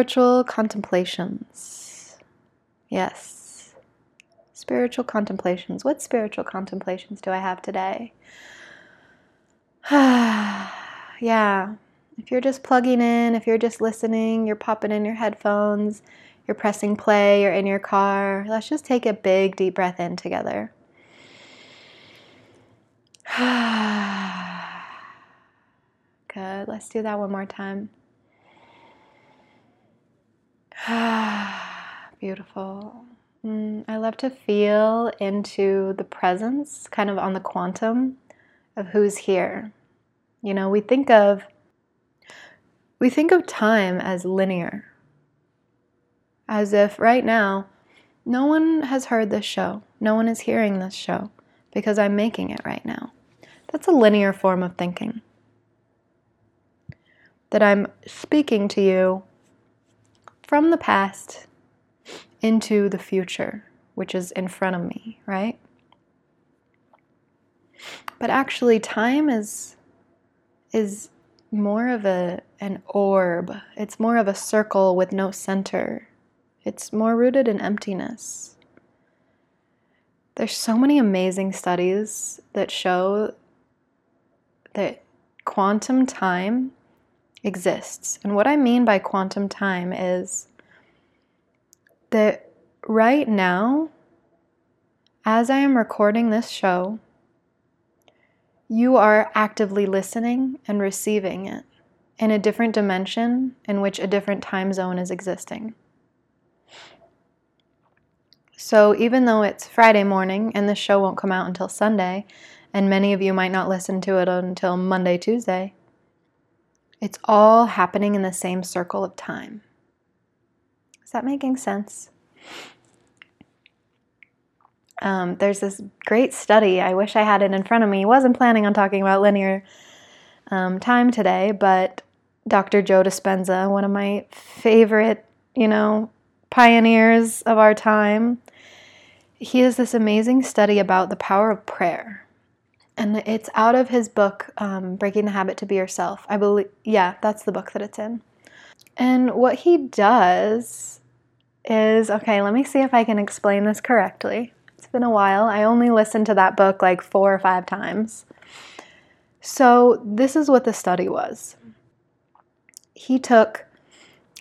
spiritual contemplations. Yes. Spiritual contemplations. What spiritual contemplations do I have today? yeah. If you're just plugging in, if you're just listening, you're popping in your headphones, you're pressing play, you're in your car, let's just take a big deep breath in together. Good. Let's do that one more time. Beautiful. Mm, I love to feel into the presence, kind of on the quantum of who's here. You know, we think of we think of time as linear. As if right now no one has heard this show. No one is hearing this show because I'm making it right now. That's a linear form of thinking. That I'm speaking to you from the past into the future, which is in front of me, right? But actually time is is more of a an orb. It's more of a circle with no center. It's more rooted in emptiness. There's so many amazing studies that show that quantum time exists. And what I mean by quantum time is that right now, as I am recording this show, you are actively listening and receiving it in a different dimension in which a different time zone is existing. So, even though it's Friday morning and the show won't come out until Sunday, and many of you might not listen to it until Monday, Tuesday, it's all happening in the same circle of time. Is that making sense? Um, there's this great study. I wish I had it in front of me. I Wasn't planning on talking about linear um, time today, but Dr. Joe Dispenza, one of my favorite, you know, pioneers of our time, he has this amazing study about the power of prayer and it's out of his book um, breaking the habit to be yourself. I believe yeah that's the book that it's in. And what he does is okay let me see if i can explain this correctly. It's been a while. I only listened to that book like four or five times. So this is what the study was. He took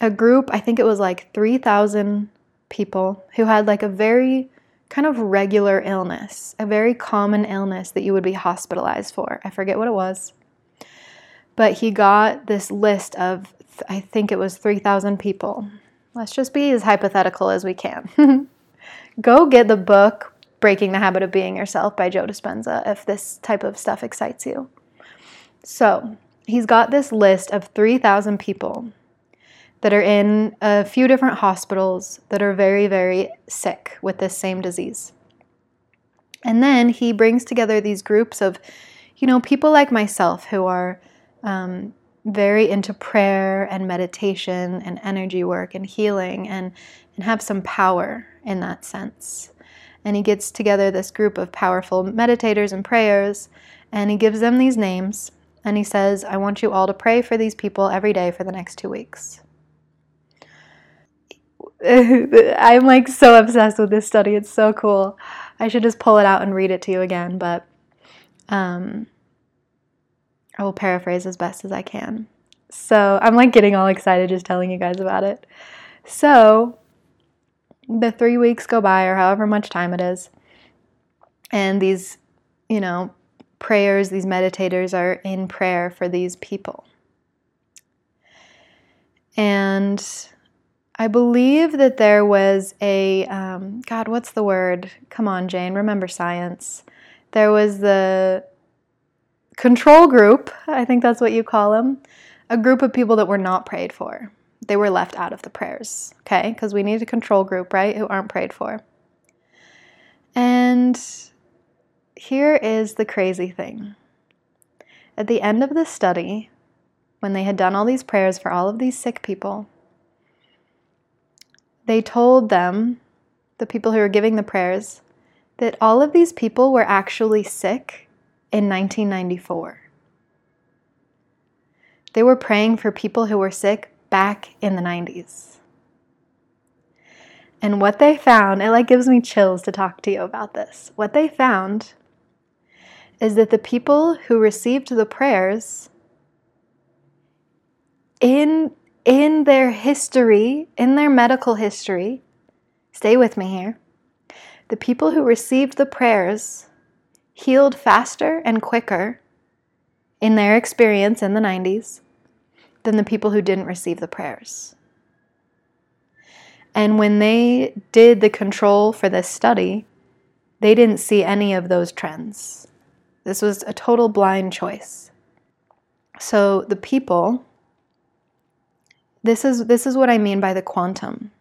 a group i think it was like 3000 people who had like a very kind of regular illness, a very common illness that you would be hospitalized for. I forget what it was. But he got this list of, I think it was 3,000 people. Let's just be as hypothetical as we can. Go get the book Breaking the Habit of Being Yourself by Joe Dispenza if this type of stuff excites you. So, he's got this list of 3,000 people that are in a few different hospitals that are very, very sick with this same disease. And then he brings together these groups of, you know, people like myself who are um, very into prayer and meditation and energy work and healing and, and have some power in that sense. And he gets together this group of powerful meditators and prayers and he gives them these names and he says, I want you all to pray for these people every day for the next two weeks. I'm like so obsessed with this study. It's so cool. I should just pull it out and read it to you again, but um, I will paraphrase as best as I can. So I'm like getting all excited just telling you guys about it. So the three weeks go by, or however much time it is, and these, you know, prayers, these meditators are in prayer for these people. And I believe that there was a, um, God, what's the word? Come on, Jane, remember science. There was the control group, I think that's what you call them, a group of people that were not prayed for. They were left out of the prayers, okay? Because we need a control group, right, who aren't prayed for. And here is the crazy thing. At the end of the study, when they had done all these prayers for all of these sick people, they told them, the people who were giving the prayers, that all of these people were actually sick in 1994. They were praying for people who were sick back in the 90s. And what they found, it like gives me chills to talk to you about this. What they found is that the people who received the prayers in in their history, in their medical history, stay with me here. The people who received the prayers healed faster and quicker in their experience in the 90s than the people who didn't receive the prayers. And when they did the control for this study, they didn't see any of those trends. This was a total blind choice. So the people this is this is what I mean by the quantum.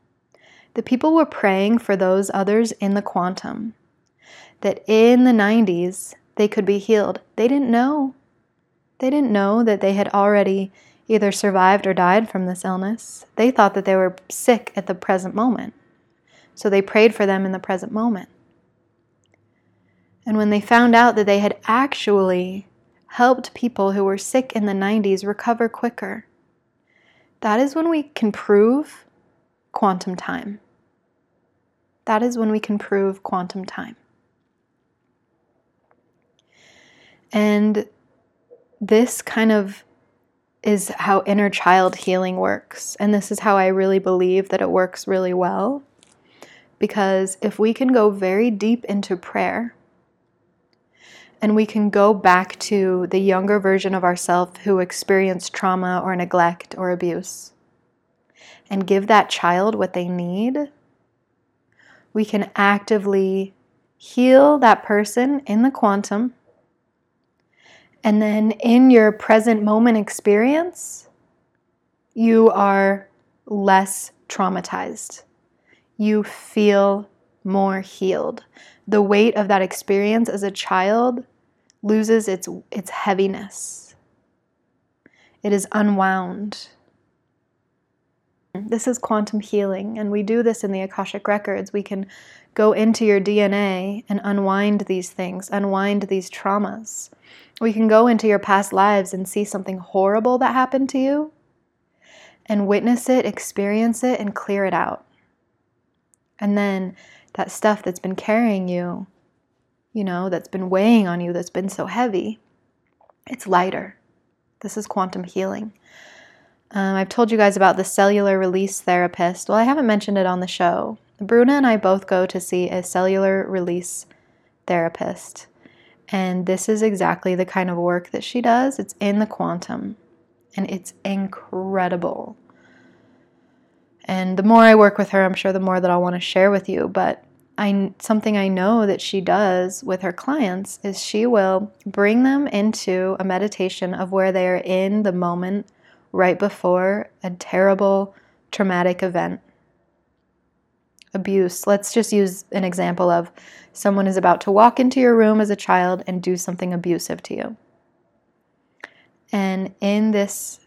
The people were praying for those others in the quantum that in the 90s they could be healed. They didn't know. They didn't know that they had already either survived or died from this illness. They thought that they were sick at the present moment. So they prayed for them in the present moment. And when they found out that they had actually helped people who were sick in the 90s recover quicker, that is when we can prove quantum time. That is when we can prove quantum time. And this kind of is how inner child healing works. And this is how I really believe that it works really well. Because if we can go very deep into prayer and we can go back to the younger version of ourselves who experienced trauma or neglect or abuse. And give that child what they need, we can actively heal that person in the quantum. And then in your present moment experience, you are less traumatized. You feel more healed. The weight of that experience as a child loses its, its heaviness, it is unwound. This is quantum healing, and we do this in the Akashic Records. We can go into your DNA and unwind these things, unwind these traumas. We can go into your past lives and see something horrible that happened to you and witness it, experience it, and clear it out. And then that stuff that's been carrying you, you know, that's been weighing on you, that's been so heavy, it's lighter. This is quantum healing. Um, I've told you guys about the cellular release therapist. Well, I haven't mentioned it on the show. Bruna and I both go to see a cellular release therapist. And this is exactly the kind of work that she does. It's in the quantum, and it's incredible. And the more I work with her, I'm sure the more that I'll want to share with you. But I, something I know that she does with her clients is she will bring them into a meditation of where they are in the moment right before a terrible traumatic event abuse. Let's just use an example of someone is about to walk into your room as a child and do something abusive to you. And in this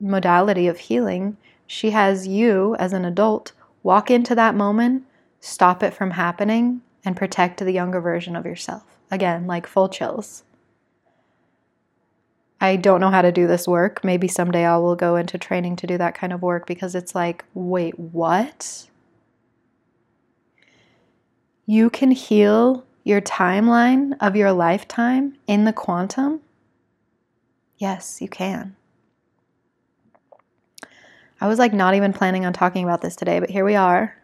modality of healing, she has you as an adult walk into that moment, stop it from happening, and protect the younger version of yourself. Again, like full chills. I don't know how to do this work. Maybe someday I will go into training to do that kind of work because it's like, wait, what? you can heal your timeline of your lifetime in the quantum? Yes, you can. I was like not even planning on talking about this today, but here we are.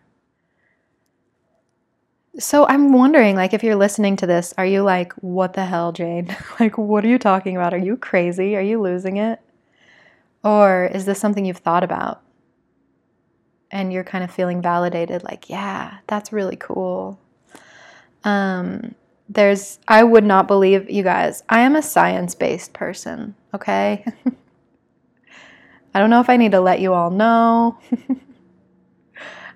So I'm wondering like if you're listening to this, are you like what the hell, Jane? like what are you talking about? Are you crazy? Are you losing it? Or is this something you've thought about? And you're kind of feeling validated like, yeah, that's really cool. Um, there's, I would not believe you guys. I am a science based person, okay? I don't know if I need to let you all know.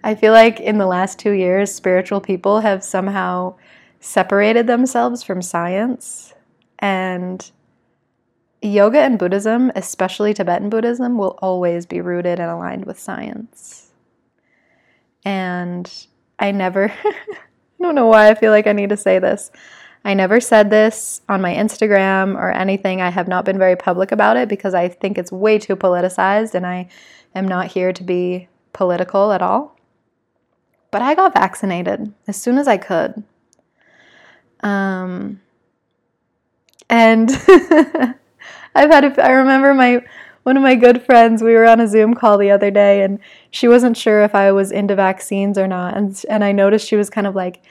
I feel like in the last two years, spiritual people have somehow separated themselves from science. And yoga and Buddhism, especially Tibetan Buddhism, will always be rooted and aligned with science. And I never I don't know why I feel like I need to say this. I never said this on my Instagram or anything. I have not been very public about it because I think it's way too politicized and I am not here to be political at all. But I got vaccinated as soon as I could. Um, and I've had, a, I remember my, one of my good friends, we were on a Zoom call the other day and she wasn't sure if I was into vaccines or not. And, and I noticed she was kind of like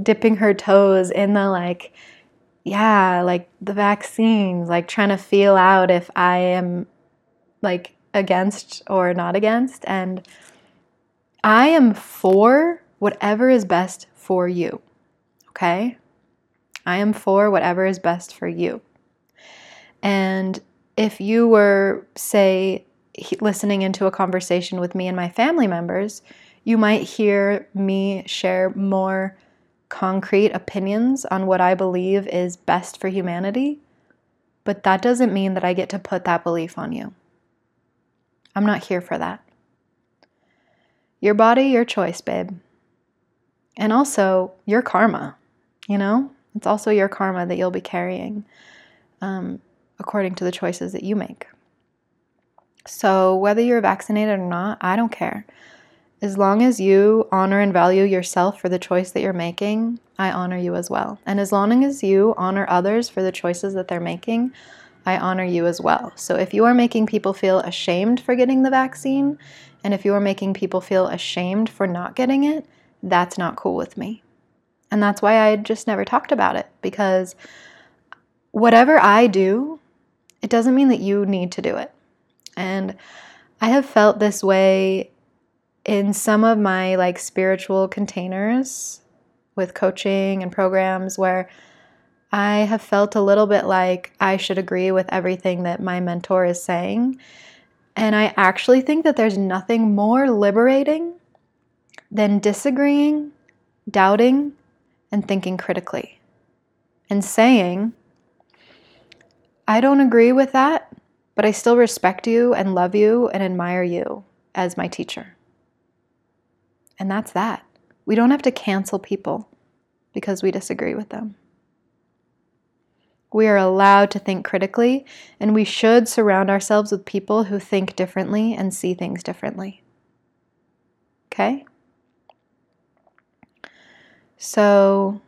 dipping her toes in the like, yeah, like the vaccines, like trying to feel out if I am like against or not against. And I am for whatever is best for you. Okay? I am for whatever is best for you. And if you were, say, listening into a conversation with me and my family members, you might hear me share more concrete opinions on what I believe is best for humanity, but that doesn't mean that I get to put that belief on you. I'm not here for that. Your body, your choice, babe. And also your karma, you know? It's also your karma that you'll be carrying um, according to the choices that you make. So, whether you're vaccinated or not, I don't care. As long as you honor and value yourself for the choice that you're making, I honor you as well. And as long as you honor others for the choices that they're making, I honor you as well. So if you are making people feel ashamed for getting the vaccine, and if you are making people feel ashamed for not getting it, that's not cool with me. And that's why I just never talked about it because whatever I do, it doesn't mean that you need to do it. And I have felt this way in some of my like spiritual containers with coaching and programs where I have felt a little bit like I should agree with everything that my mentor is saying. And I actually think that there's nothing more liberating than disagreeing, doubting, and thinking critically. And saying, I don't agree with that, but I still respect you and love you and admire you as my teacher. And that's that. We don't have to cancel people because we disagree with them. We are allowed to think critically, and we should surround ourselves with people who think differently and see things differently. Okay? So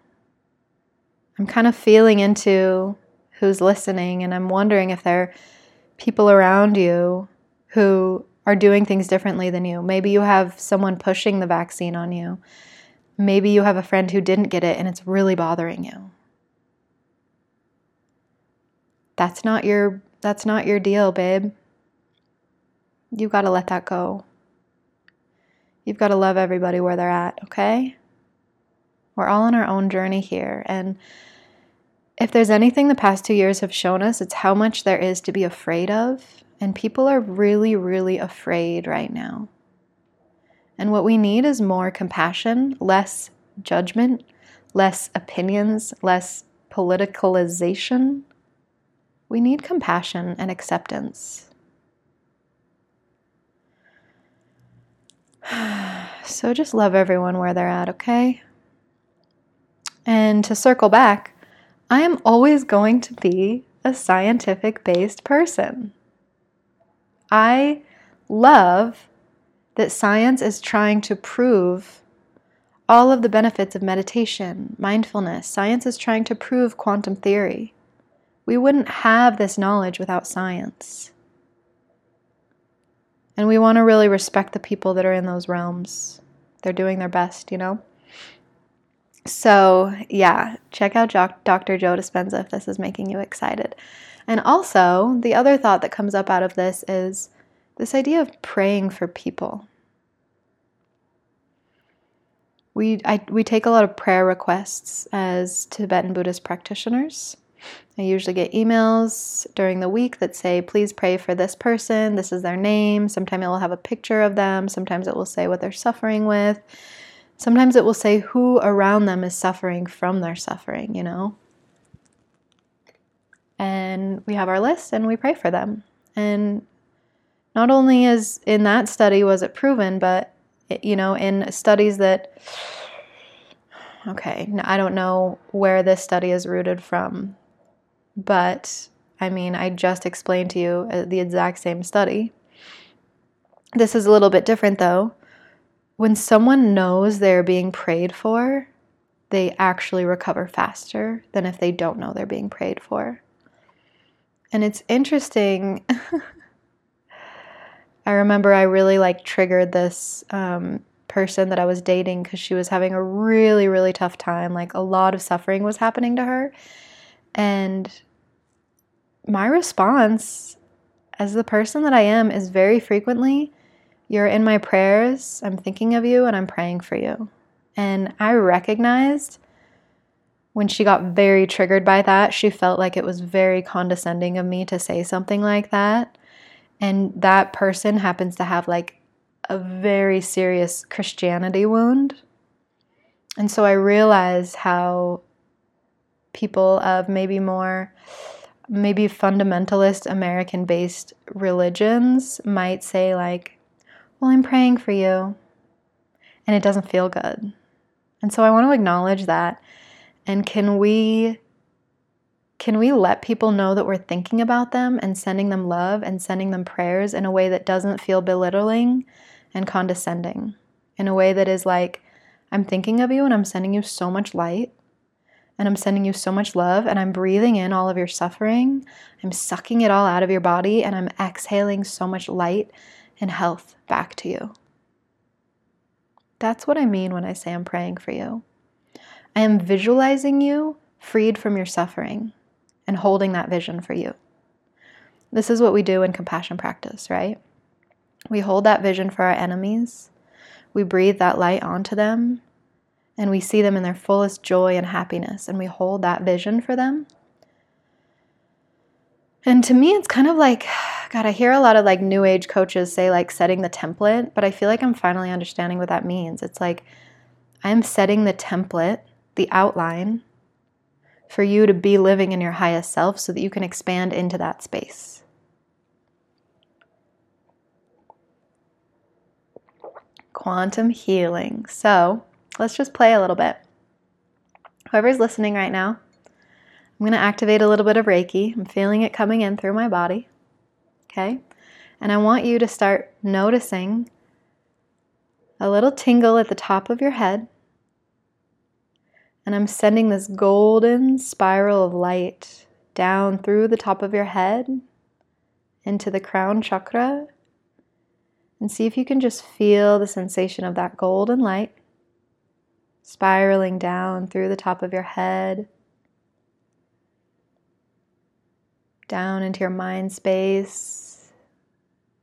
I'm kind of feeling into who's listening, and I'm wondering if there are people around you who are doing things differently than you. Maybe you have someone pushing the vaccine on you. Maybe you have a friend who didn't get it and it's really bothering you. That's not your that's not your deal, babe. You've got to let that go. You've got to love everybody where they're at, okay? We're all on our own journey here. And if there's anything the past two years have shown us, it's how much there is to be afraid of. And people are really, really afraid right now. And what we need is more compassion, less judgment, less opinions, less politicalization. We need compassion and acceptance. So just love everyone where they're at, okay? And to circle back, I am always going to be a scientific based person. I love that science is trying to prove all of the benefits of meditation, mindfulness. Science is trying to prove quantum theory. We wouldn't have this knowledge without science. And we want to really respect the people that are in those realms. They're doing their best, you know? So, yeah, check out Dr. Joe Dispenza if this is making you excited. And also, the other thought that comes up out of this is this idea of praying for people. We, I, we take a lot of prayer requests as Tibetan Buddhist practitioners. I usually get emails during the week that say, please pray for this person. This is their name. Sometimes it will have a picture of them. Sometimes it will say what they're suffering with. Sometimes it will say who around them is suffering from their suffering, you know? And we have our list and we pray for them. And not only is in that study was it proven, but it, you know, in studies that okay, I don't know where this study is rooted from, but I mean, I just explained to you uh, the exact same study. This is a little bit different though. When someone knows they're being prayed for, they actually recover faster than if they don't know they're being prayed for. And it's interesting. I remember I really like triggered this um, person that I was dating because she was having a really, really tough time. Like a lot of suffering was happening to her. And my response as the person that I am is very frequently, You're in my prayers, I'm thinking of you, and I'm praying for you. And I recognized when she got very triggered by that, she felt like it was very condescending of me to say something like that. And that person happens to have like a very serious Christianity wound. And so I realized how people of maybe more maybe fundamentalist American based religions might say, like, well, I'm praying for you. And it doesn't feel good. And so I want to acknowledge that. And can we can we let people know that we're thinking about them and sending them love and sending them prayers in a way that doesn't feel belittling and condescending? In a way that is like, I'm thinking of you and I'm sending you so much light and I'm sending you so much love and I'm breathing in all of your suffering. I'm sucking it all out of your body and I'm exhaling so much light and health back to you. That's what I mean when I say I'm praying for you. I am visualizing you freed from your suffering and holding that vision for you. This is what we do in compassion practice, right? We hold that vision for our enemies. We breathe that light onto them and we see them in their fullest joy and happiness, and we hold that vision for them. And to me, it's kind of like, God, I hear a lot of like new age coaches say like setting the template, but I feel like I'm finally understanding what that means. It's like I'm setting the template, the outline for you to be living in your highest self so that you can expand into that space. Quantum healing. So, let's just play a little bit. Whoever's listening right now, I'm going to activate a little bit of Reiki. I'm feeling it coming in through my body. Okay? And I want you to start noticing a little tingle at the top of your head. And I'm sending this golden spiral of light down through the top of your head into the crown chakra. And see if you can just feel the sensation of that golden light spiraling down through the top of your head, down into your mind space,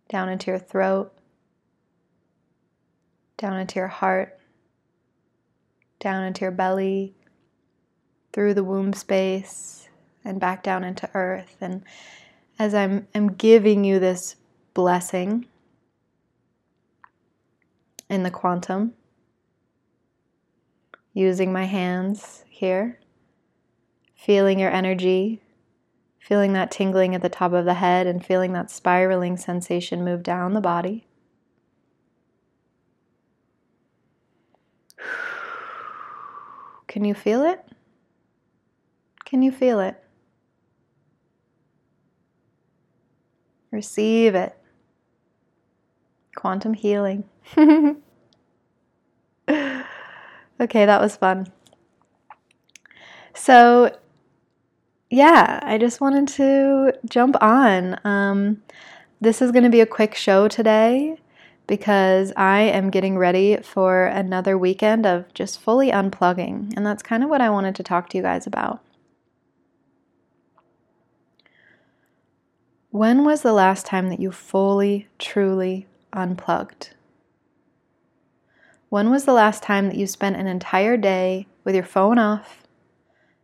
down into your throat, down into your heart, down into your belly, through the womb space, and back down into earth. And as I'm, I'm giving you this blessing in the quantum, using my hands here, feeling your energy, feeling that tingling at the top of the head, and feeling that spiraling sensation move down the body. Can you feel it? Can you feel it? Receive it. Quantum healing. Okay, that was fun. So, yeah, I just wanted to jump on. Um, this is going to be a quick show today because I am getting ready for another weekend of just fully unplugging. And that's kind of what I wanted to talk to you guys about. When was the last time that you fully, truly unplugged? When was the last time that you spent an entire day with your phone off?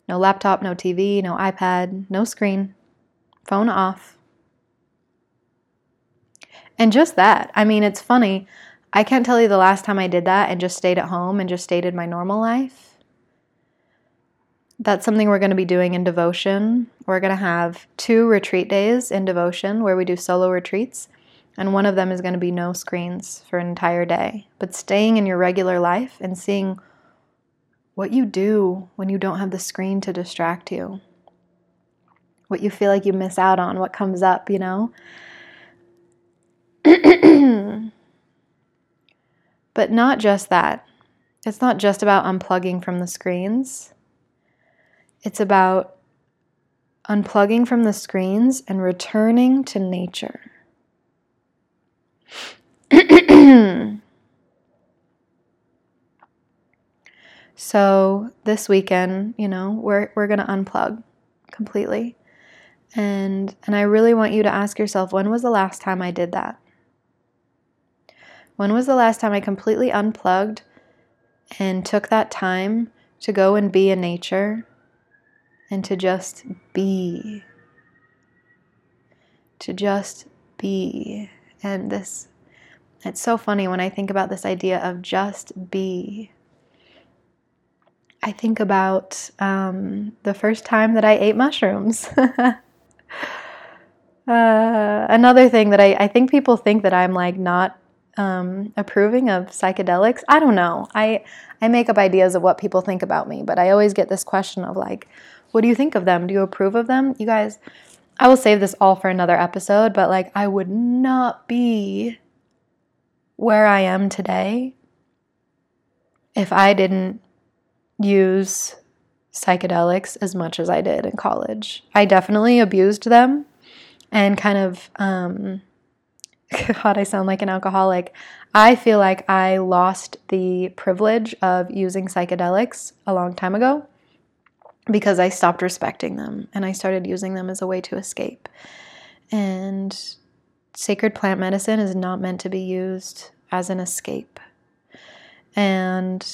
No laptop, no TV, no iPad, no screen, phone off. And just that. I mean, it's funny. I can't tell you the last time I did that and just stayed at home and just stayed in my normal life. That's something we're going to be doing in devotion. We're going to have two retreat days in devotion where we do solo retreats and one of them is going to be no screens for an entire day, but staying in your regular life and seeing what you do when you don't have the screen to distract you, what you feel like you miss out on, what comes up, you know? but not just that. It's not just about unplugging from the screens. It's about unplugging from the screens and returning to nature. so this weekend, you know, we're we're going to unplug completely. And and I really want you to ask yourself when was the last time I did that? When was the last time I completely unplugged and took that time to go and be in nature and to just be? To just be. And this it's so funny when I think about this idea of just be. I think about um, the first time that I ate mushrooms. uh, another thing that I, I think people think that I'm like not um, approving of psychedelics. I don't know. I I make up ideas of what people think about me, but I always get this question of like, what do you think of them? Do you approve of them? You guys, I will save this all for another episode, but like I would not be where I am today if I didn't use psychedelics as much as I did in college. I definitely abused them and kind of, um, God, I sound like an alcoholic. I feel like I lost the privilege of using psychedelics a long time ago because I stopped respecting them and I started using them as a way to escape. And sacred plant medicine is not meant to be used as an escape. And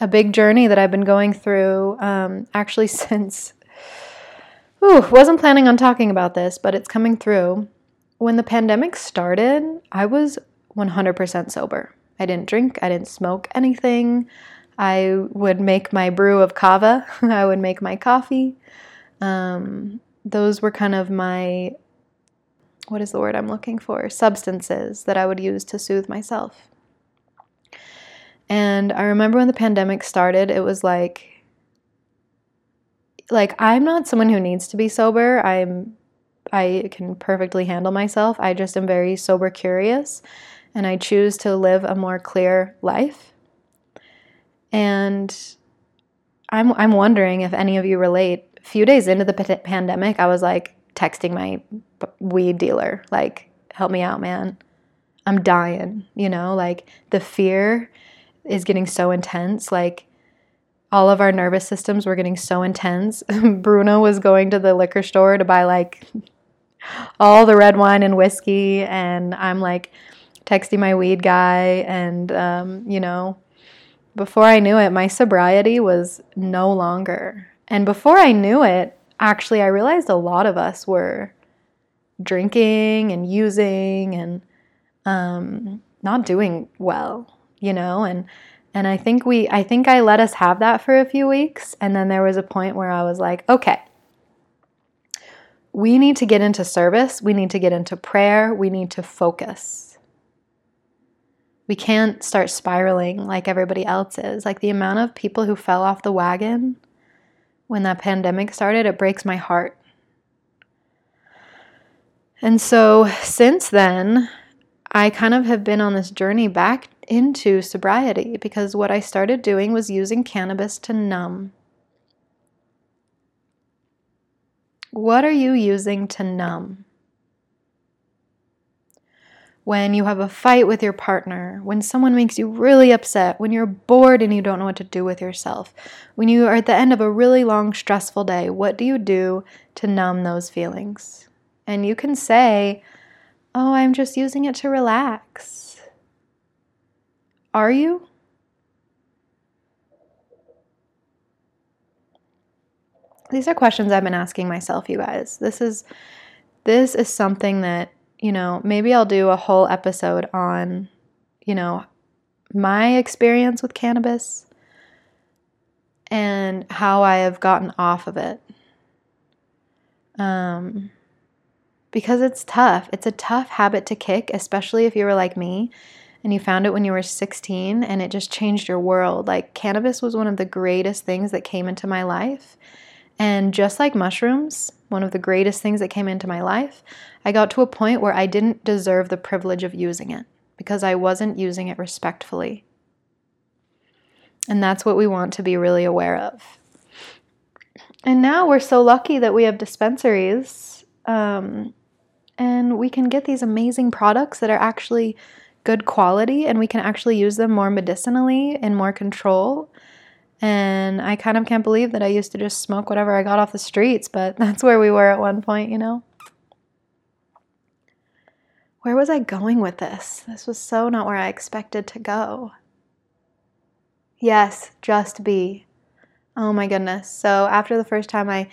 a big journey that I've been going through um, actually since, ooh, wasn't planning on talking about this, but it's coming through. When the pandemic started, I was 100% sober. I didn't drink, I didn't smoke anything. I would make my brew of kava, I would make my coffee. Um, those were kind of my what is the word I'm looking for? Substances that I would use to soothe myself. And I remember when the pandemic started, it was like like I'm not someone who needs to be sober. I'm I can perfectly handle myself. I just am very sober curious and I choose to live a more clear life. And I'm I'm wondering if any of you relate. A few days into the p- pandemic, I was like texting my weed dealer, like, help me out, man. I'm dying, you know, like the fear is getting so intense. Like, all of our nervous systems were getting so intense. Bruno was going to the liquor store to buy like all the red wine and whiskey, and I'm like texting my weed guy, and um, you know, before I knew it, my sobriety was no longer. And before I knew it, actually, I realized a lot of us were drinking and using and um, not doing well, you know, and and I think we I think I let us have that for a few weeks and then there was a point where I was like, okay. We need to get into service, we need to get into prayer, we need to focus. We can't start spiraling like everybody else is. Like the amount of people who fell off the wagon when that pandemic started, it breaks my heart. And so since then, I kind of have been on this journey back into sobriety because what I started doing was using cannabis to numb. What are you using to numb? When you have a fight with your partner, when someone makes you really upset, when you're bored and you don't know what to do with yourself, when you are at the end of a really long, stressful day, what do you do to numb those feelings? And you can say, Oh, I'm just using it to relax. Are you? These are questions I've been asking myself, you guys. This is this is something that, you know, maybe I'll do a whole episode on, you know, my experience with cannabis and how I have gotten off of it. Um because it's tough. It's a tough habit to kick, especially if you were like me and you found it when you were 16 and it just changed your world. Like cannabis was one of the greatest things that came into my life. And just like mushrooms, one of the greatest things that came into my life, I got to a point where I didn't deserve the privilege of using it because I wasn't using it respectfully. And that's what we want to be really aware of. And now we're so lucky that we have dispensaries um, and we can get these amazing products that are actually good quality and we can actually use them more medicinally in more control. And I kind of can't believe that I used to just smoke whatever I got off the streets, but that's where we were at one point, you know? Where was I going with this? This was so not where I expected to go. Yes, just be. Oh my goodness. So after the first time I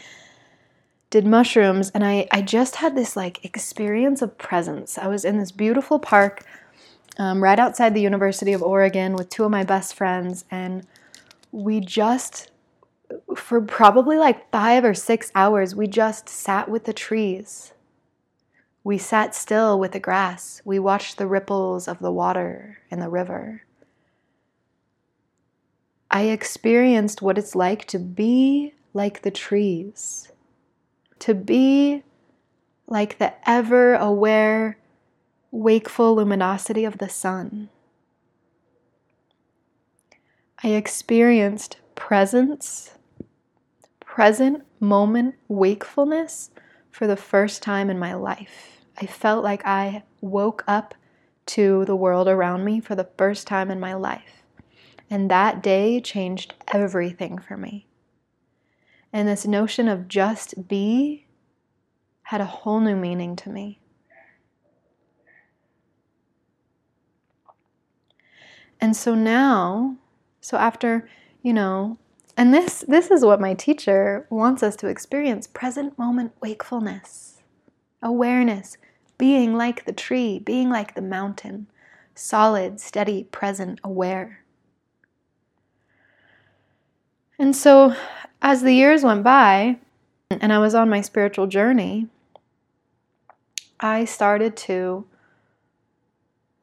did mushrooms and I, I just had this like experience of presence. I was in this beautiful park um, right outside the University of Oregon with two of my best friends and we just for probably like five or six hours we just sat with the trees. We sat still with the grass. We watched the ripples of the water in the river. I experienced what it's like to be like the trees, to be like the ever aware, wakeful luminosity of the sun. I experienced presence, present moment wakefulness for the first time in my life. I felt like I woke up to the world around me for the first time in my life. And that day changed everything for me. And this notion of just be had a whole new meaning to me. And so now, so after, you know, and this this is what my teacher wants us to experience, present moment wakefulness, awareness, being like the tree, being like the mountain, solid, steady, present, aware. And so, as the years went by and I was on my spiritual journey, I started to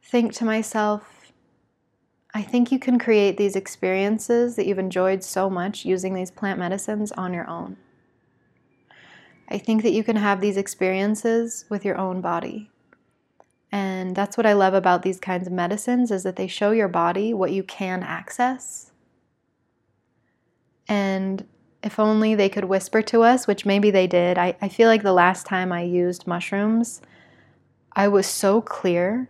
think to myself, I think you can create these experiences that you've enjoyed so much using these plant medicines on your own. I think that you can have these experiences with your own body. And that's what I love about these kinds of medicines is that they show your body what you can access and if only they could whisper to us, which maybe they did. I, I feel like the last time I used mushrooms, I was so clear.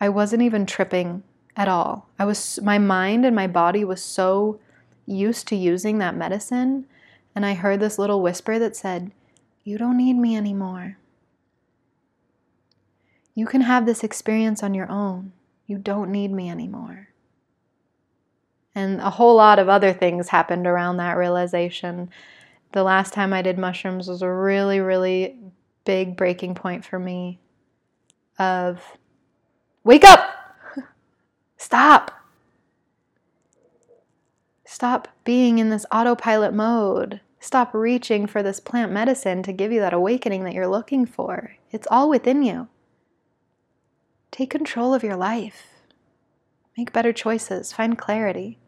I wasn't even tripping at all. I was my mind and my body was so used to using that medicine and I heard this little whisper that said, "You don't need me anymore. You can have this experience on your own. You don't need me anymore." And a whole lot of other things happened around that realization. The last time I did mushrooms was a really, really big breaking point for me of wake up! Stop! Stop being in this autopilot mode. Stop reaching for this plant medicine to give you that awakening that you're looking for. It's all within you. Take control of your life. Make better choices. Find clarity.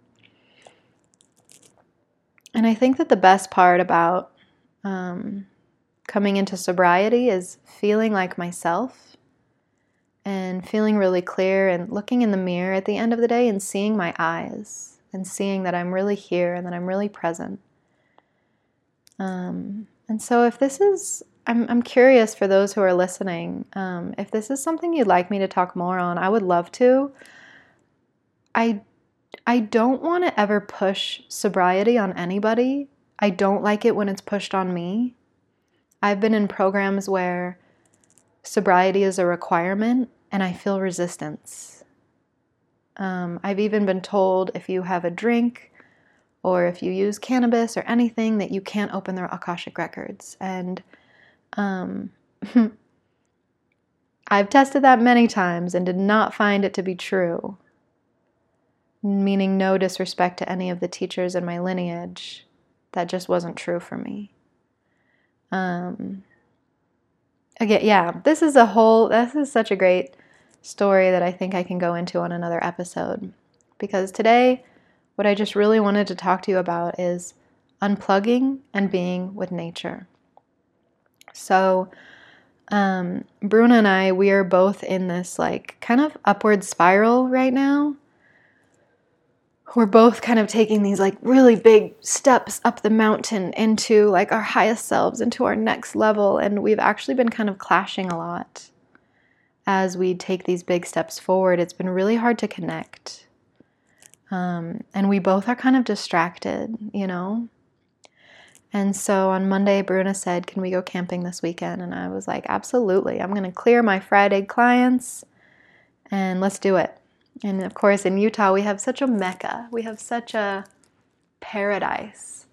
And I think that the best part about um, coming into sobriety is feeling like myself and feeling really clear and looking in the mirror at the end of the day and seeing my eyes and seeing that I'm really here and that I'm really present. Um, and so, if this is, I'm, I'm curious for those who are listening, um, if this is something you'd like me to talk more on, I would love to. I I don't want to ever push sobriety on anybody. I don't like it when it's pushed on me. I've been in programs where sobriety is a requirement and I feel resistance. Um, I've even been told if you have a drink or if you use cannabis or anything that you can't open their Akashic records. And um, I've tested that many times and did not find it to be true meaning no disrespect to any of the teachers in my lineage. That just wasn't true for me. Um, again, yeah, this is a whole, this is such a great story that I think I can go into on another episode. Because today, what I just really wanted to talk to you about is unplugging and being with nature. So, um, Bruna and I, we are both in this like kind of upward spiral right now. We're both kind of taking these like really big steps up the mountain into like our highest selves, into our next level. And we've actually been kind of clashing a lot as we take these big steps forward. It's been really hard to connect. Um, and we both are kind of distracted, you know? And so on Monday, Bruna said, Can we go camping this weekend? And I was like, Absolutely. I'm going to clear my Friday clients and let's do it. And of course, in Utah, we have such a mecca, we have such a paradise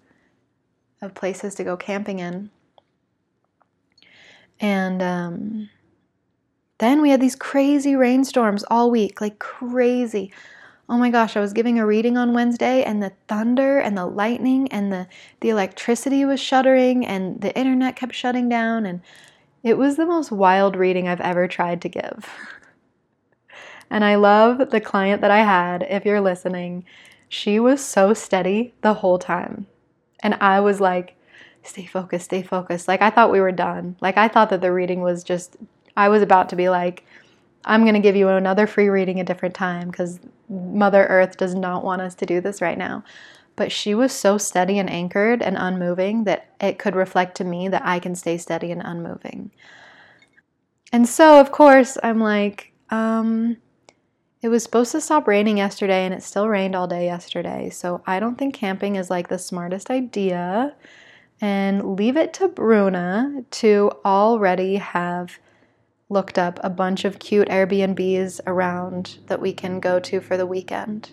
of places to go camping in. And um, then we had these crazy rainstorms all week, like crazy. Oh my gosh, I was giving a reading on Wednesday and the thunder and the lightning and the, the electricity was shuddering and the internet kept shutting down. And it was the most wild reading I've ever tried to give. and I love the client that I had, if you're listening. She was so steady the whole time. And I was like, stay focused, stay focused. Like I thought we were done. Like I thought that the reading was just, I was about to be like, I'm going to give you another free reading a different time because Mother Earth does not want us to do this right now. But she was so steady and anchored and unmoving that it could reflect to me that I can stay steady and unmoving. And so, of course, I'm like, um, it was supposed to stop raining yesterday and it still rained all day yesterday. So I don't think camping is like the smartest idea. And leave it to Bruna to already have looked up a bunch of cute Airbnbs around that we can go to for the weekend.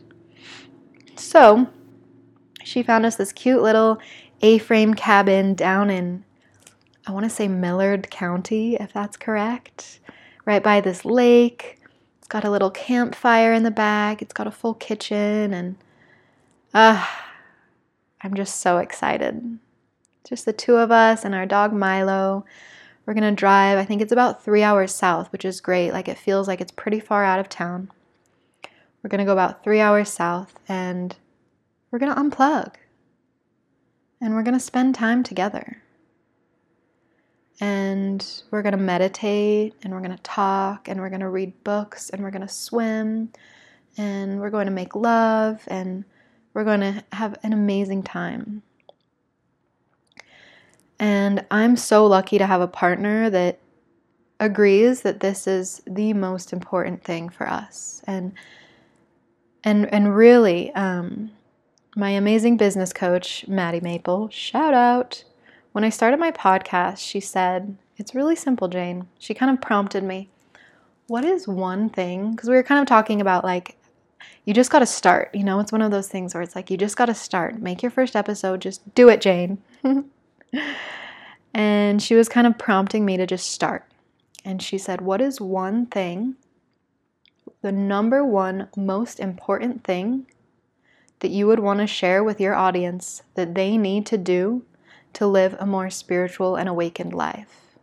So she found us this cute little A frame cabin down in, I want to say Millard County, if that's correct, right by this lake. It's got a little campfire in the back, it's got a full kitchen, and uh, I'm just so excited. Just the two of us and our dog Milo. We're to drive, I think it's about three hours south, which is great. Like it feels like it's pretty far out of town. We're to go about three hours south and we're to unplug. And we're to spend time together. And we're going to meditate and we're going to talk and we're going to read books and we're going to swim and we're going to make love and we're going to have an amazing time. And I'm so lucky to have a partner that agrees that this is the most important thing for us. And and and really, um, my amazing business coach, Maddie Maple, shout out. When I started my podcast, she said, It's really simple, Jane. She kind of prompted me, What is one thing? Because we were kind of talking about like, you just got to start. You know, it's one of those things where it's like, you just got to start. Make your first episode. Just do it, Jane. and she was kind of prompting me to just start. And she said, What is one thing, the number one most important thing that you would want to share with your audience that they need to do to live a more spiritual and awakened life?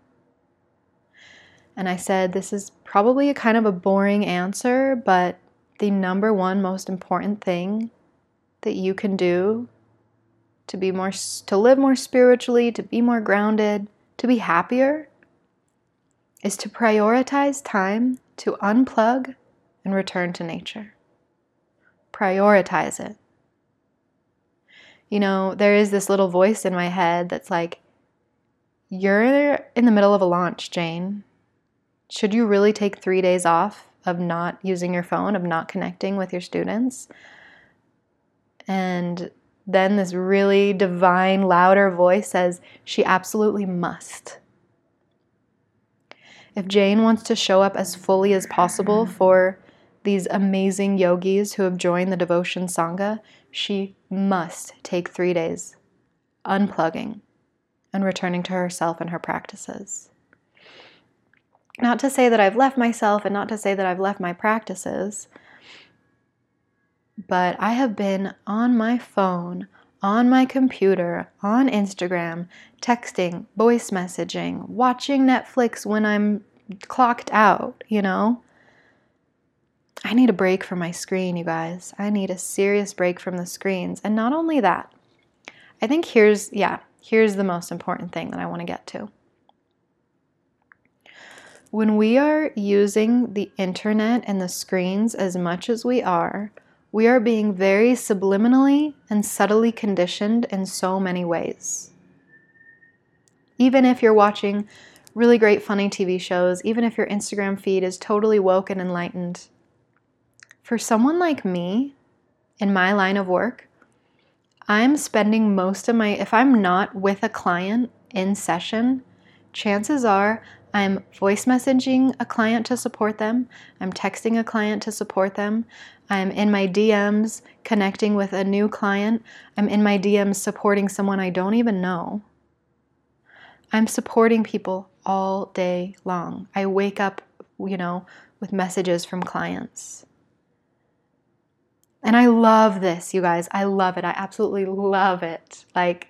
And I said, This is probably a kind of a boring answer, but the number one most important thing that you can do to be more to live more spiritually, to be more grounded, to be happier is to prioritize time to unplug and return to nature. Prioritize it. You know, there is this little voice in my head that's like, You're in the middle of a launch, Jane. Should you really take three days off of not using your phone, of not connecting with your students? And then this really divine, louder voice says, She absolutely must. If Jane wants to show up as fully as possible mm-hmm. for these amazing yogis who have joined the Devotion Sangha, she must take three days unplugging and returning to herself and her practices. Not to say that I've left myself and not to say that I've left my practices, but I have been on my phone, on my computer, on Instagram, texting, voice messaging, watching Netflix when I'm clocked out, you know? I need a break from my screen, you guys. I need a serious break from the screens. And not only that, I think here's, yeah, here's the most important thing that I want to get to. When we are using the internet and the screens as much as we are, we are being very subliminally and subtly conditioned in so many ways. Even if you're watching really great, funny TV shows, even if your Instagram feed is totally woke and enlightened, for someone like me in my line of work, I'm spending most of my, if I'm not with a client in session, chances are I'm voice messaging a client to support them, I'm texting a client to support them, I'm in my DMs connecting with a new client, I'm in my DMs supporting someone I don't even know. I'm supporting people all day long. I wake up, you know, with messages from clients. And I love this, you guys. I love it. I absolutely love it. Like,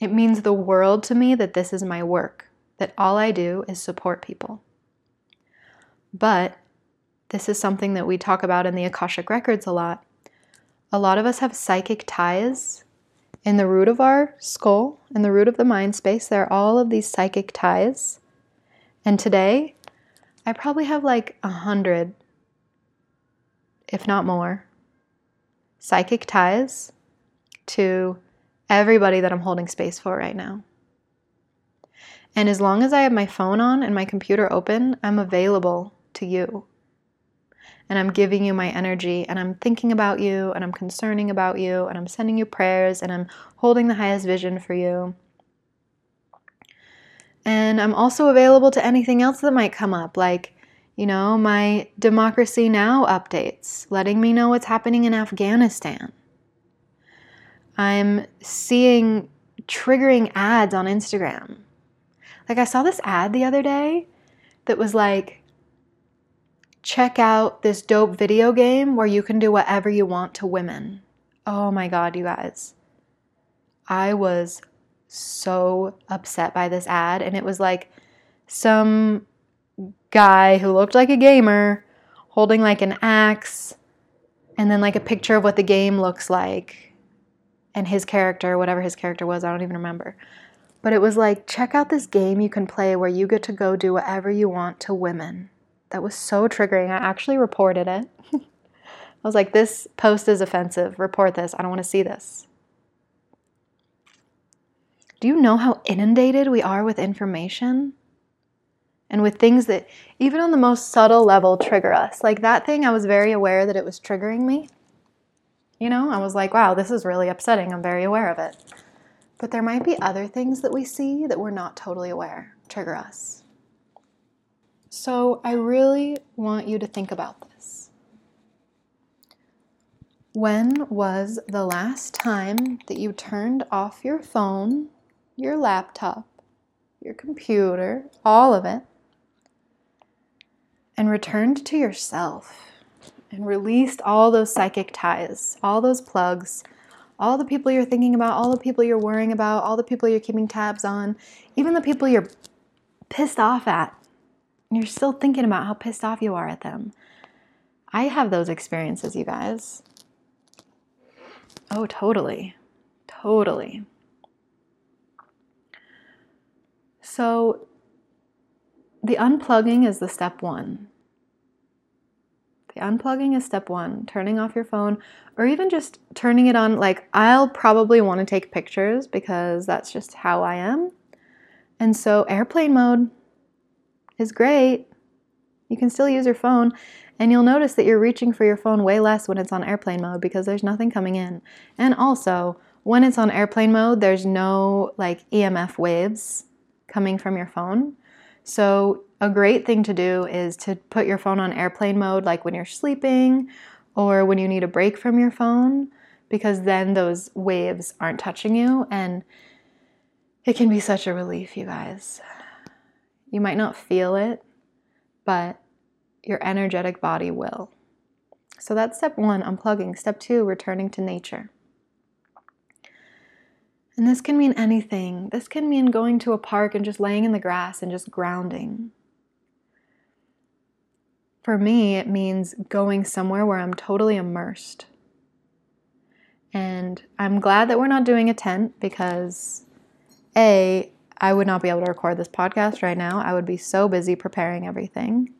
it means the world to me that this is my work, that all I do is support people. But this is something that we talk about in the Akashic Records a lot. A lot of us have psychic ties in the root of our skull, in the root of the mind space. There are all of these psychic ties. And today, I probably have like a hundred, if not more, psychic ties to everybody that I'm holding space for right now. And as long as I have my phone on and my computer open, I'm available to you. And I'm giving you my energy, and I'm thinking about you, and I'm concerning about you, and I'm sending you prayers, and I'm holding the highest vision for you. And I'm also available to anything else that might come up, like you know, my Democracy Now! updates, letting me know what's happening in Afghanistan. I'm seeing triggering ads on Instagram. Like, I saw this ad the other day that was like, check out this dope video game where you can do whatever you want to women. Oh my God, you guys. I was so upset by this ad, and it was like some guy who looked like a gamer holding like an axe and then like a picture of what the game looks like and his character, whatever his character was, I don't even remember. But it was like, check out this game you can play where you get to go do whatever you want to women. That was so triggering. I actually reported it. I was like, this post is offensive. Report this. I don't want to see this. Do you know how inundated we are with information? And with things that, even on the most subtle level, trigger us. Like that thing, I was very aware that it was triggering me. You know, I was like, wow, this is really upsetting. I'm very aware of it. But there might be other things that we see that we're not totally aware trigger us. So I really want you to think about this. When was the last time that you turned off your phone, your laptop, your computer, all of it, and returned to yourself and released all those psychic ties, all those plugs, all the people you're thinking about, all the people you're worrying about, all the people you're keeping tabs on, even the people you're pissed off at. And you're still thinking about how pissed off you are at them. I have those experiences, you guys. Oh, totally. Totally. So, the unplugging is the step one. The unplugging is step one, turning off your phone or even just turning it on. Like, I'll probably want to take pictures because that's just how I am. And so, airplane mode is great. You can still use your phone, and you'll notice that you're reaching for your phone way less when it's on airplane mode because there's nothing coming in. And also, when it's on airplane mode, there's no like EMF waves coming from your phone. So, a great thing to do is to put your phone on airplane mode, like when you're sleeping or when you need a break from your phone, because then those waves aren't touching you. And it can be such a relief, you guys. You might not feel it, but your energetic body will. So that's step one, unplugging. Step two, returning to nature. And this can mean anything. This can mean going to a park and just laying in the grass and just grounding. for me, it means going somewhere where I'm totally immersed. And I'm glad that we're not doing a tent because, A, I would not be able to record this podcast right now. I would be so busy preparing everything.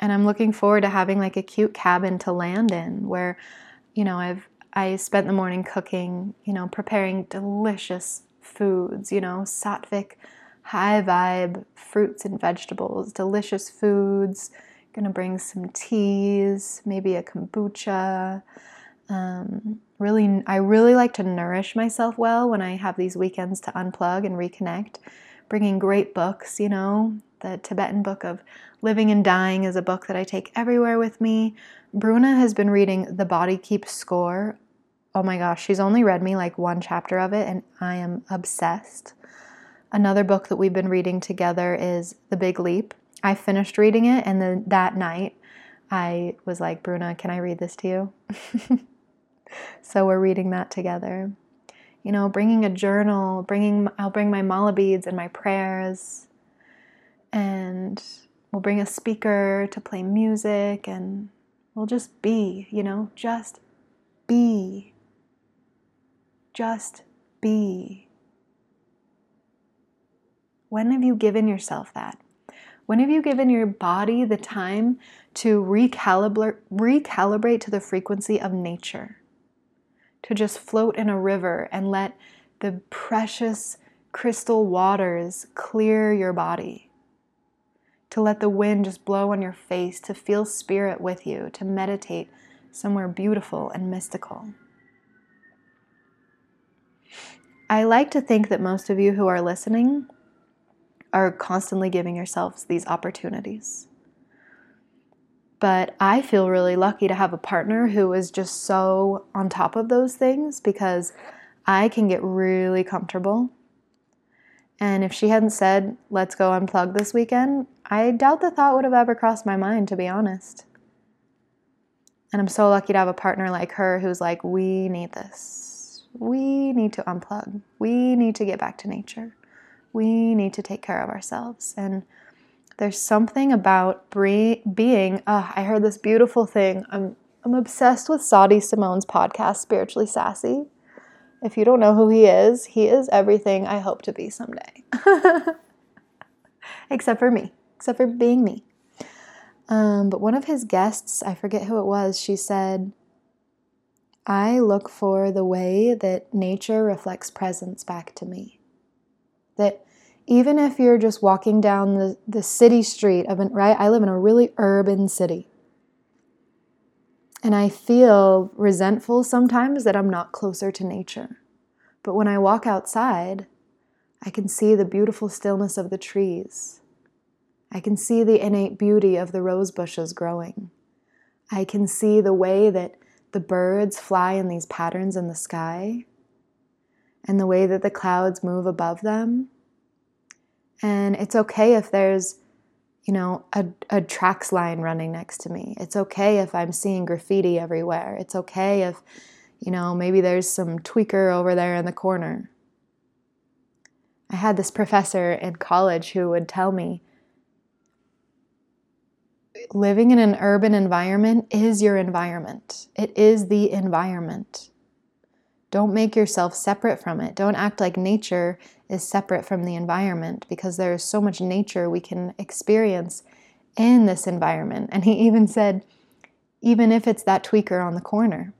And I'm looking forward to having like a cute cabin to land in where, you know, I've I spent the morning cooking, you know, preparing delicious foods, you know, sattvic, high vibe fruits and vegetables, delicious foods. Gonna bring some teas, maybe a kombucha. Um, really, I really like to nourish myself well when I have these weekends to unplug and reconnect. Bringing great books, you know, the Tibetan book of Living and Dying is a book that I take everywhere with me. Bruna has been reading The Body Keeps Score. Oh my gosh, she's only read me like one chapter of it, and I am obsessed. Another book that we've been reading together is The Big Leap. I finished reading it, and then that night I was like, Bruna, can I read this to you? so we're reading that together. You know, bringing a journal, bringing, I'll bring my mala beads and my prayers, and we'll bring a speaker to play music, and we'll just be, you know, just be. Just be. When have you given yourself that? When have you given your body the time to recalibrate, recalibrate to the frequency of nature? To just float in a river and let the precious crystal waters clear your body. To let the wind just blow on your face, to feel spirit with you, to meditate somewhere beautiful and mystical. I like to think that most of you who are listening are constantly giving yourselves these opportunities. But I feel really lucky to have a partner who is just so on top of those things because I can get really comfortable. And if she hadn't said, let's go unplug this weekend, I doubt the thought would have ever crossed my mind, to be honest. And I'm so lucky to have a partner like her who's like, we need this. We need to unplug. We need to get back to nature we need to take care of ourselves. And there's something about being, oh, I heard this beautiful thing. I'm, I'm obsessed with Sah D'Simone's podcast, Spiritually Sassy. If you don't know who he is, he is everything I hope to be someday. except for me, except for being me. Um, but one of his guests, I forget who it was, she said, I look for the way that nature reflects presence back to me. That even if you're just walking down the, the city street of an right, I live in a really urban city. And I feel resentful sometimes that I'm not closer to nature. But when I walk outside, I can see the beautiful stillness of the trees. I can see the innate beauty of the rose bushes growing. I can see the way that the birds fly in these patterns in the sky and the way that the clouds move above them. And it's okay if there's, you know, a, a tracks line running next to me. It's okay if I'm seeing graffiti everywhere. It's okay if, you know, maybe there's some tweaker over there in the corner. I had this professor in college who would tell me living in an urban environment is your environment. It is the environment. Don't make yourself separate from it. Don't act like nature is separate from the environment because there is so much nature we can experience in this environment. And he even said, even if it's that tweaker on the corner,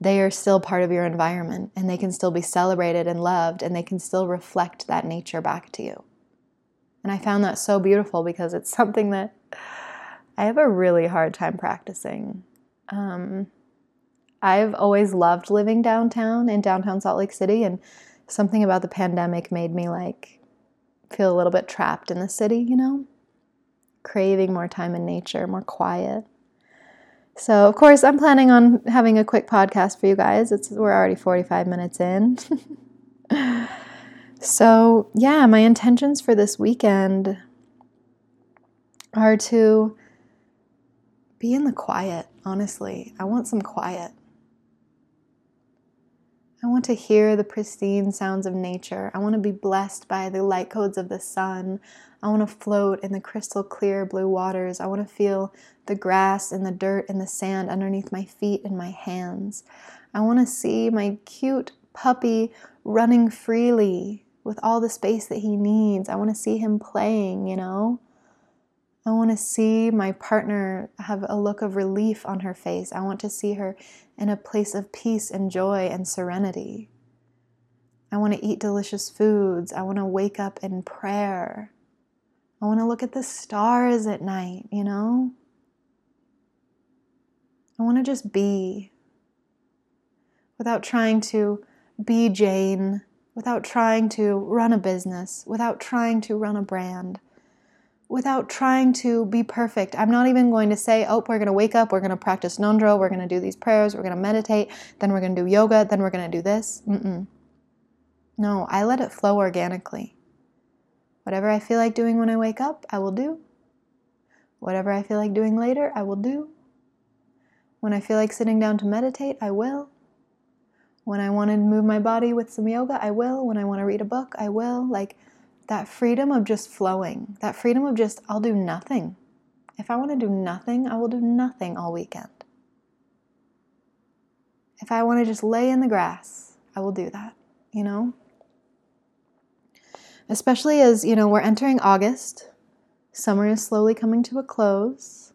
they are still part of your environment and they can still be celebrated and loved and they can still reflect that nature back to you. And I found that so beautiful because it's something that I have a really hard time practicing. Um, I've always loved living downtown in downtown Salt Lake City, and something about the pandemic made me like feel a little bit trapped in the city, you know? Craving more time in nature, more quiet. So, of course, I'm planning on having a quick podcast for you guys. It's we're already 45 minutes in. so, yeah, my intentions for this weekend are to be in the quiet, honestly. I want some quiet. I want to hear the pristine sounds of nature. I want to be blessed by the light codes of the sun. I want to float in the crystal clear blue waters. I want to feel the grass and the dirt and the sand underneath my feet and my hands. I want to see my cute puppy running freely with all the space that he needs. I want to see him playing, you know? I want to see my partner have a look of relief on her face. I want to see her in a place of peace and joy and serenity. I want to eat delicious foods. I want to wake up in prayer. I want to look at the stars at night, you know? I want to just be without trying to be Jane, without trying to run a business, without trying to run a brand, without trying to be perfect. I'm not even going to say, oh, we're going to wake up, we're going to practice Ngondro, we're going to do these prayers, we're going to meditate, then we're going to do yoga, then we're going to do this. Mm-mm. No, I let it flow organically. Whatever I feel like doing when I wake up, I will do. Whatever I feel like doing later, I will do. When I feel like sitting down to meditate, I will. When I want to move my body with some yoga, I will. When I want to read a book, I will. Like that freedom of just flowing, that freedom of just, I'll do nothing. If I want to do nothing, I will do nothing all weekend. If I want to just lay in the grass, I will do that, you know? Especially as, you know, we're entering August, summer is slowly coming to a close,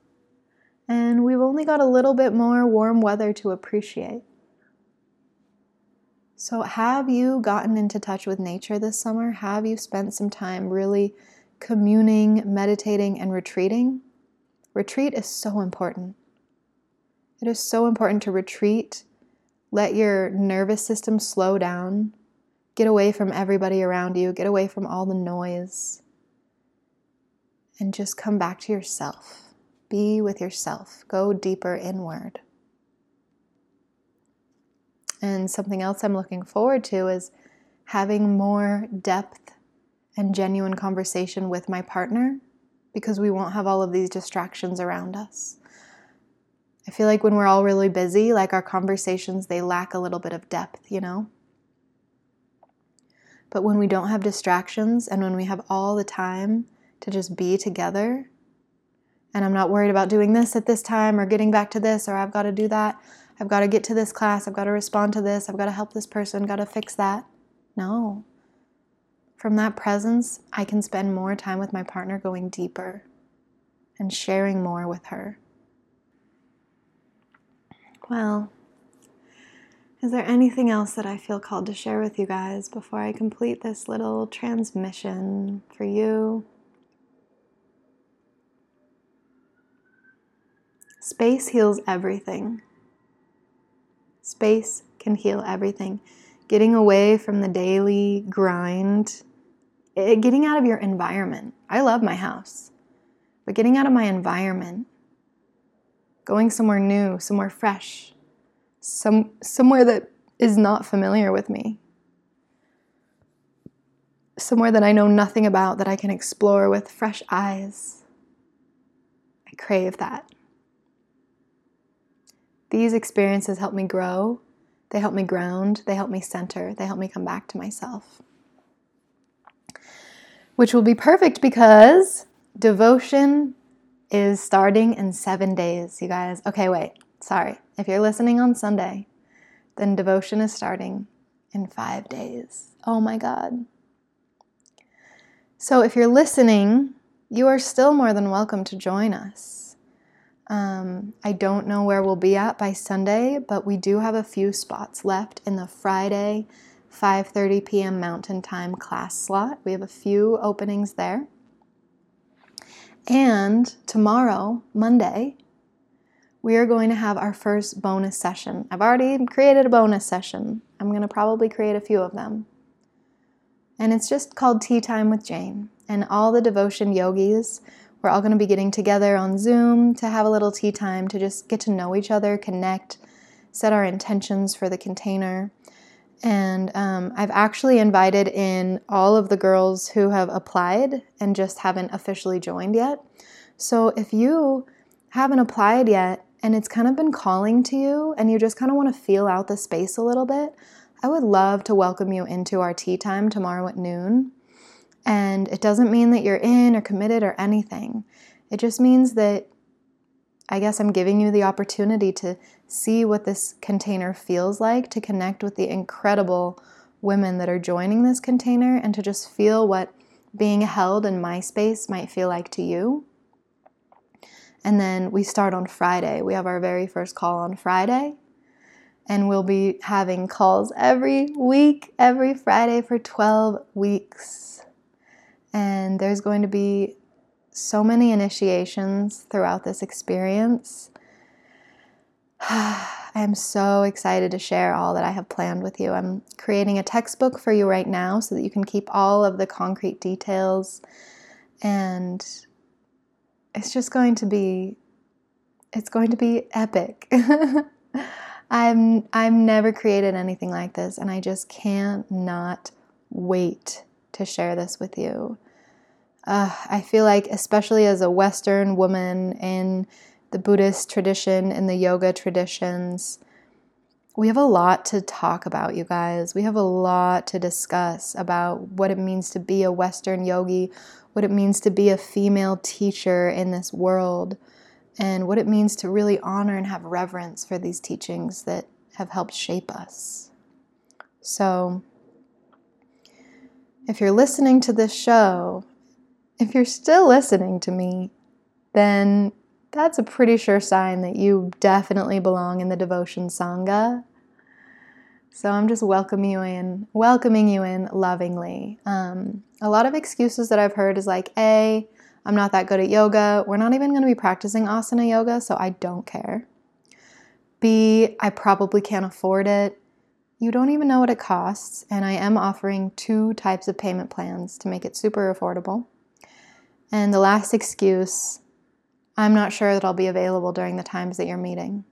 and we've only got a little bit more warm weather to appreciate. So, have you gotten into touch with nature this summer? Have you spent some time really communing, meditating, and retreating? Retreat is so important. It is so important to retreat, let your nervous system slow down, get away from everybody around you, get away from all the noise, and just come back to yourself. Be with yourself, go deeper inward. And something else I'm looking forward to is having more depth and genuine conversation with my partner because we won't have all of these distractions around us. I feel like when we're all really busy, like our conversations, they lack a little bit of depth, you know? But when we don't have distractions and when we have all the time to just be together, and I'm not worried about doing this at this time or getting back to this or I've got to do that, I've got to get to this class, I've got to respond to this, I've got to help this person, got to fix that. No. From that presence, I can spend more time with my partner going deeper and sharing more with her. Well, is there anything else that I feel called to share with you guys before I complete this little transmission for you? Space heals everything. Space can heal everything. Getting away from the daily grind, it, eh, getting out of your environment. I love my house, but getting out of my environment, going somewhere new, somewhere fresh, some, somewhere that is not familiar with me, somewhere that I know nothing about that I can explore with fresh eyes. I crave that. These experiences help me grow, they help me ground, they help me center, they help me come back to myself. Which will be perfect because devotion is starting in seven days, you guys. Okay, wait, sorry. If you're listening on Sunday, then devotion is starting in five days. Oh my God. So if you're listening, you are still more than welcome to join us. Um, I don't know where we'll be at by Sunday, but we do have a few spots left in the Friday 5:30 p.m. Mountain Time class slot. We have a few openings there. And tomorrow, Monday, we are going to have our first bonus session. I've already created a bonus session. I'm going to probably create a few of them. And it's just called Tea Time with Jane. And all the devotion yogis we're all going to be getting together on Zoom to have a little tea time to just get to know each other, connect, set our intentions for the container. And um, I've actually invited in all of the girls who have applied and just haven't officially joined yet. So if you haven't applied yet and it's kind of been calling to you and you just kind of want to feel out the space a little bit, I would love to welcome you into our tea time tomorrow at noon. And it doesn't mean that you're in or committed or anything. It just means that I guess I'm giving you the opportunity to see what this container feels like, to connect with the incredible women that are joining this container, and to just feel what being held in my space might feel like to you. And then we start on Friday. We have our very first call on Friday. And we'll be having calls every week, every Friday for 12 weeks. And there's going to be so many initiations throughout this experience. I am so excited to share all that I have planned with you. I'm creating a textbook for you right now so that you can keep all of the concrete details and it's just going to be it's going to be epic. I'm I've never created anything like this and I just can't not wait to share this with you. Uh, I feel like, especially as a Western woman in the Buddhist tradition and the yoga traditions, we have a lot to talk about, you guys. We have a lot to discuss about what it means to be a Western yogi, what it means to be a female teacher in this world, and what it means to really honor and have reverence for these teachings that have helped shape us. So, if you're listening to this show, if you're still listening to me, then that's a pretty sure sign that you definitely belong in the devotion sangha. So I'm just welcoming you in, welcoming you in lovingly. Um, a lot of excuses that I've heard is like, A, I'm not that good at yoga. We're not even going to be practicing asana yoga, so I don't care. B, I probably can't afford it. You don't even know what it costs, and I am offering two types of payment plans to make it super affordable. And the last excuse, I'm not sure that I'll be available during the times that you're meeting.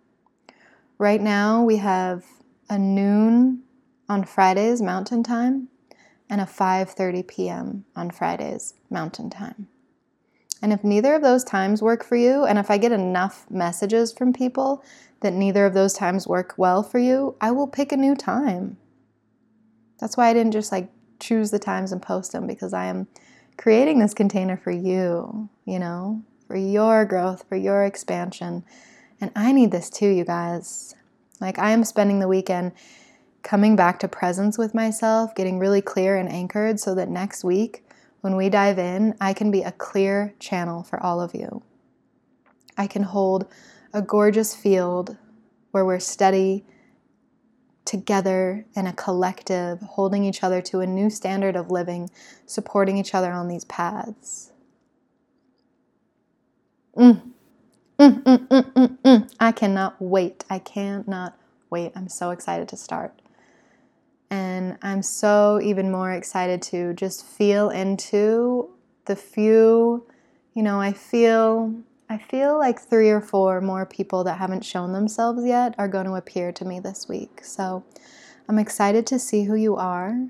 Right now, we have a noon on Fridays Mountain Time and a 5:30 p.m. on Fridays Mountain Time. And if neither of those times work for you, and if I get enough messages from people that neither of those times work well for you, I will pick a new time. That's why I didn't just like choose the times and post them because I am creating this container for you, you know, for your growth, for your expansion. And I need this too, you guys. Like, I am spending the weekend coming back to presence with myself, getting really clear and anchored so that next week, when we dive in, I can be a clear channel for all of you. I can hold a gorgeous field where we're steady together in a collective, holding each other to a new standard of living, supporting each other on these paths. Mm. Mm, mm, mm, mm, mm. I cannot wait. I cannot wait. I'm so excited to start. And I'm so even more excited to just feel into the few, you know, I feel I feel like three or four more people that haven't shown themselves yet are going to appear to me this week. So I'm excited to see who you are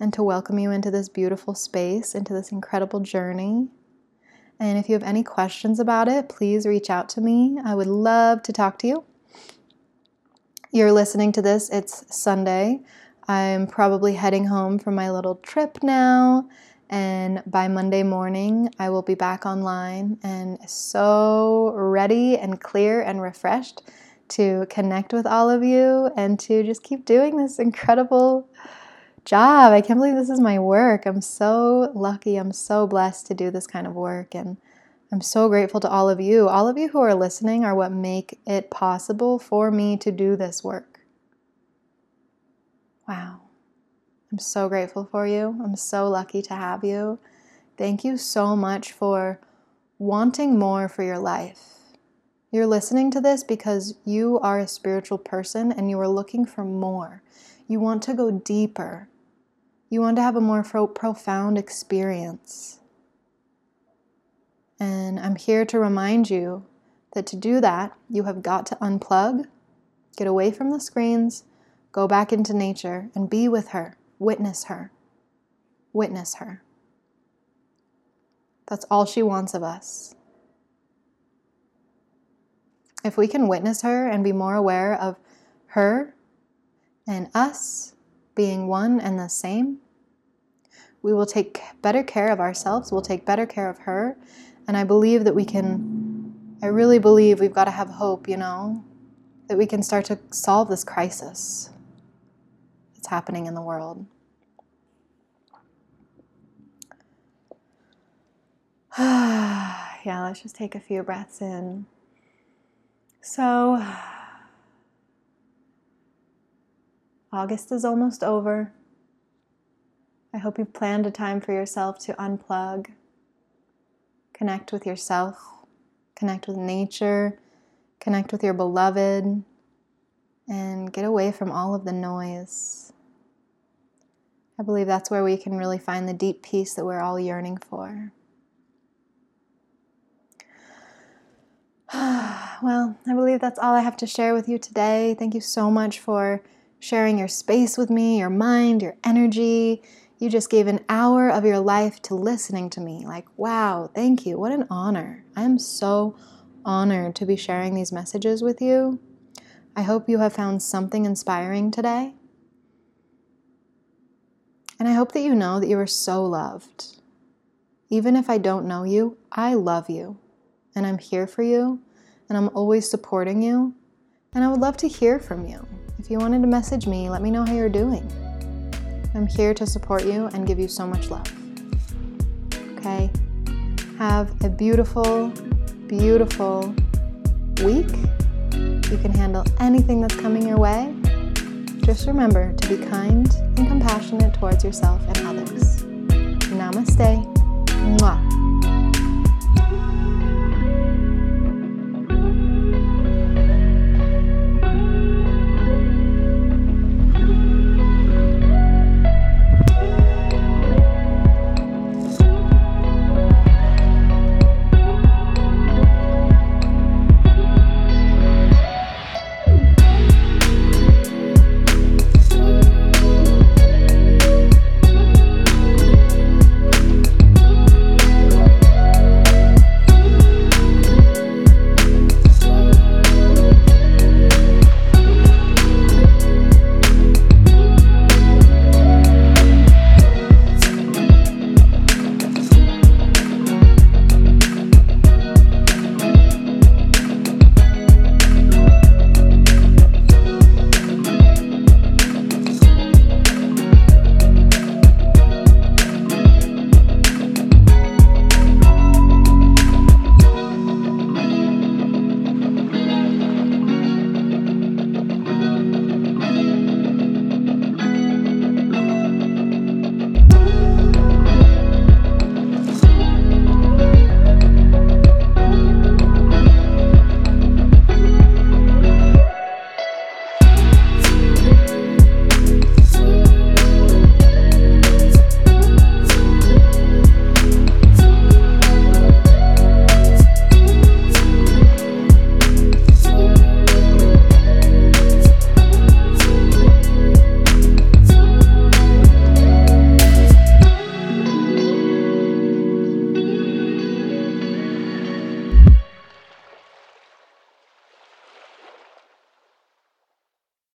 and to welcome you into this beautiful space, into this incredible journey. And if you have any questions about it, please reach out to me. I would love to talk to you. You're listening to this, it's Sunday. I'm probably heading home from my little trip now. And by Monday morning, I will be back online and so ready and clear and refreshed to connect with all of you and to just keep doing this incredible job. I can't believe this is my work. I'm so lucky. I'm so blessed to do this kind of work. And I'm so grateful to all of you. All of you who are listening are what make it possible for me to do this work. Wow. I'm so grateful for you. I'm so lucky to have you. Thank you so much for wanting more for your life. You're listening to this because you are a spiritual person and you are looking for more. You want to go deeper. You want to have a more pro- profound experience. And I'm here to remind you that to do that, you have got to unplug, get away from the screens, go back into nature, and be with her. Witness her. Witness her. That's all she wants of us. If we can witness her and be more aware of her and us being one and the same, we will take better care of ourselves, we'll take better care of her. And I believe that we can, I really believe we've got to have hope, you know, that we can start to solve this crisis happening in the world. yeah, let's just take a few breaths in. So, August is almost over. I hope you've planned a time for yourself to unplug, connect with yourself, connect with nature, connect with your beloved, and get away from all of the noise. I believe that's where we can really find the deep peace that we're all yearning for. well, I believe that's all I have to share with you today. Thank you so much for sharing your space with me, your mind, your energy. You just gave an hour of your life to listening to me. Like, wow, thank you. What an honor. I am so honored to be sharing these messages with you. I hope you have found something inspiring today. And I hope that you know that you are so loved. Even if I don't know you, I love you. And I'm here for you. And I'm always supporting you. And I would love to hear from you. If you wanted to message me, let me know how you're doing. I'm here to support you and give you so much love. Okay? Have a beautiful, beautiful week. You can handle anything that's coming your way. Just remember to be kind and compassionate towards yourself and others. Namaste. Mwah.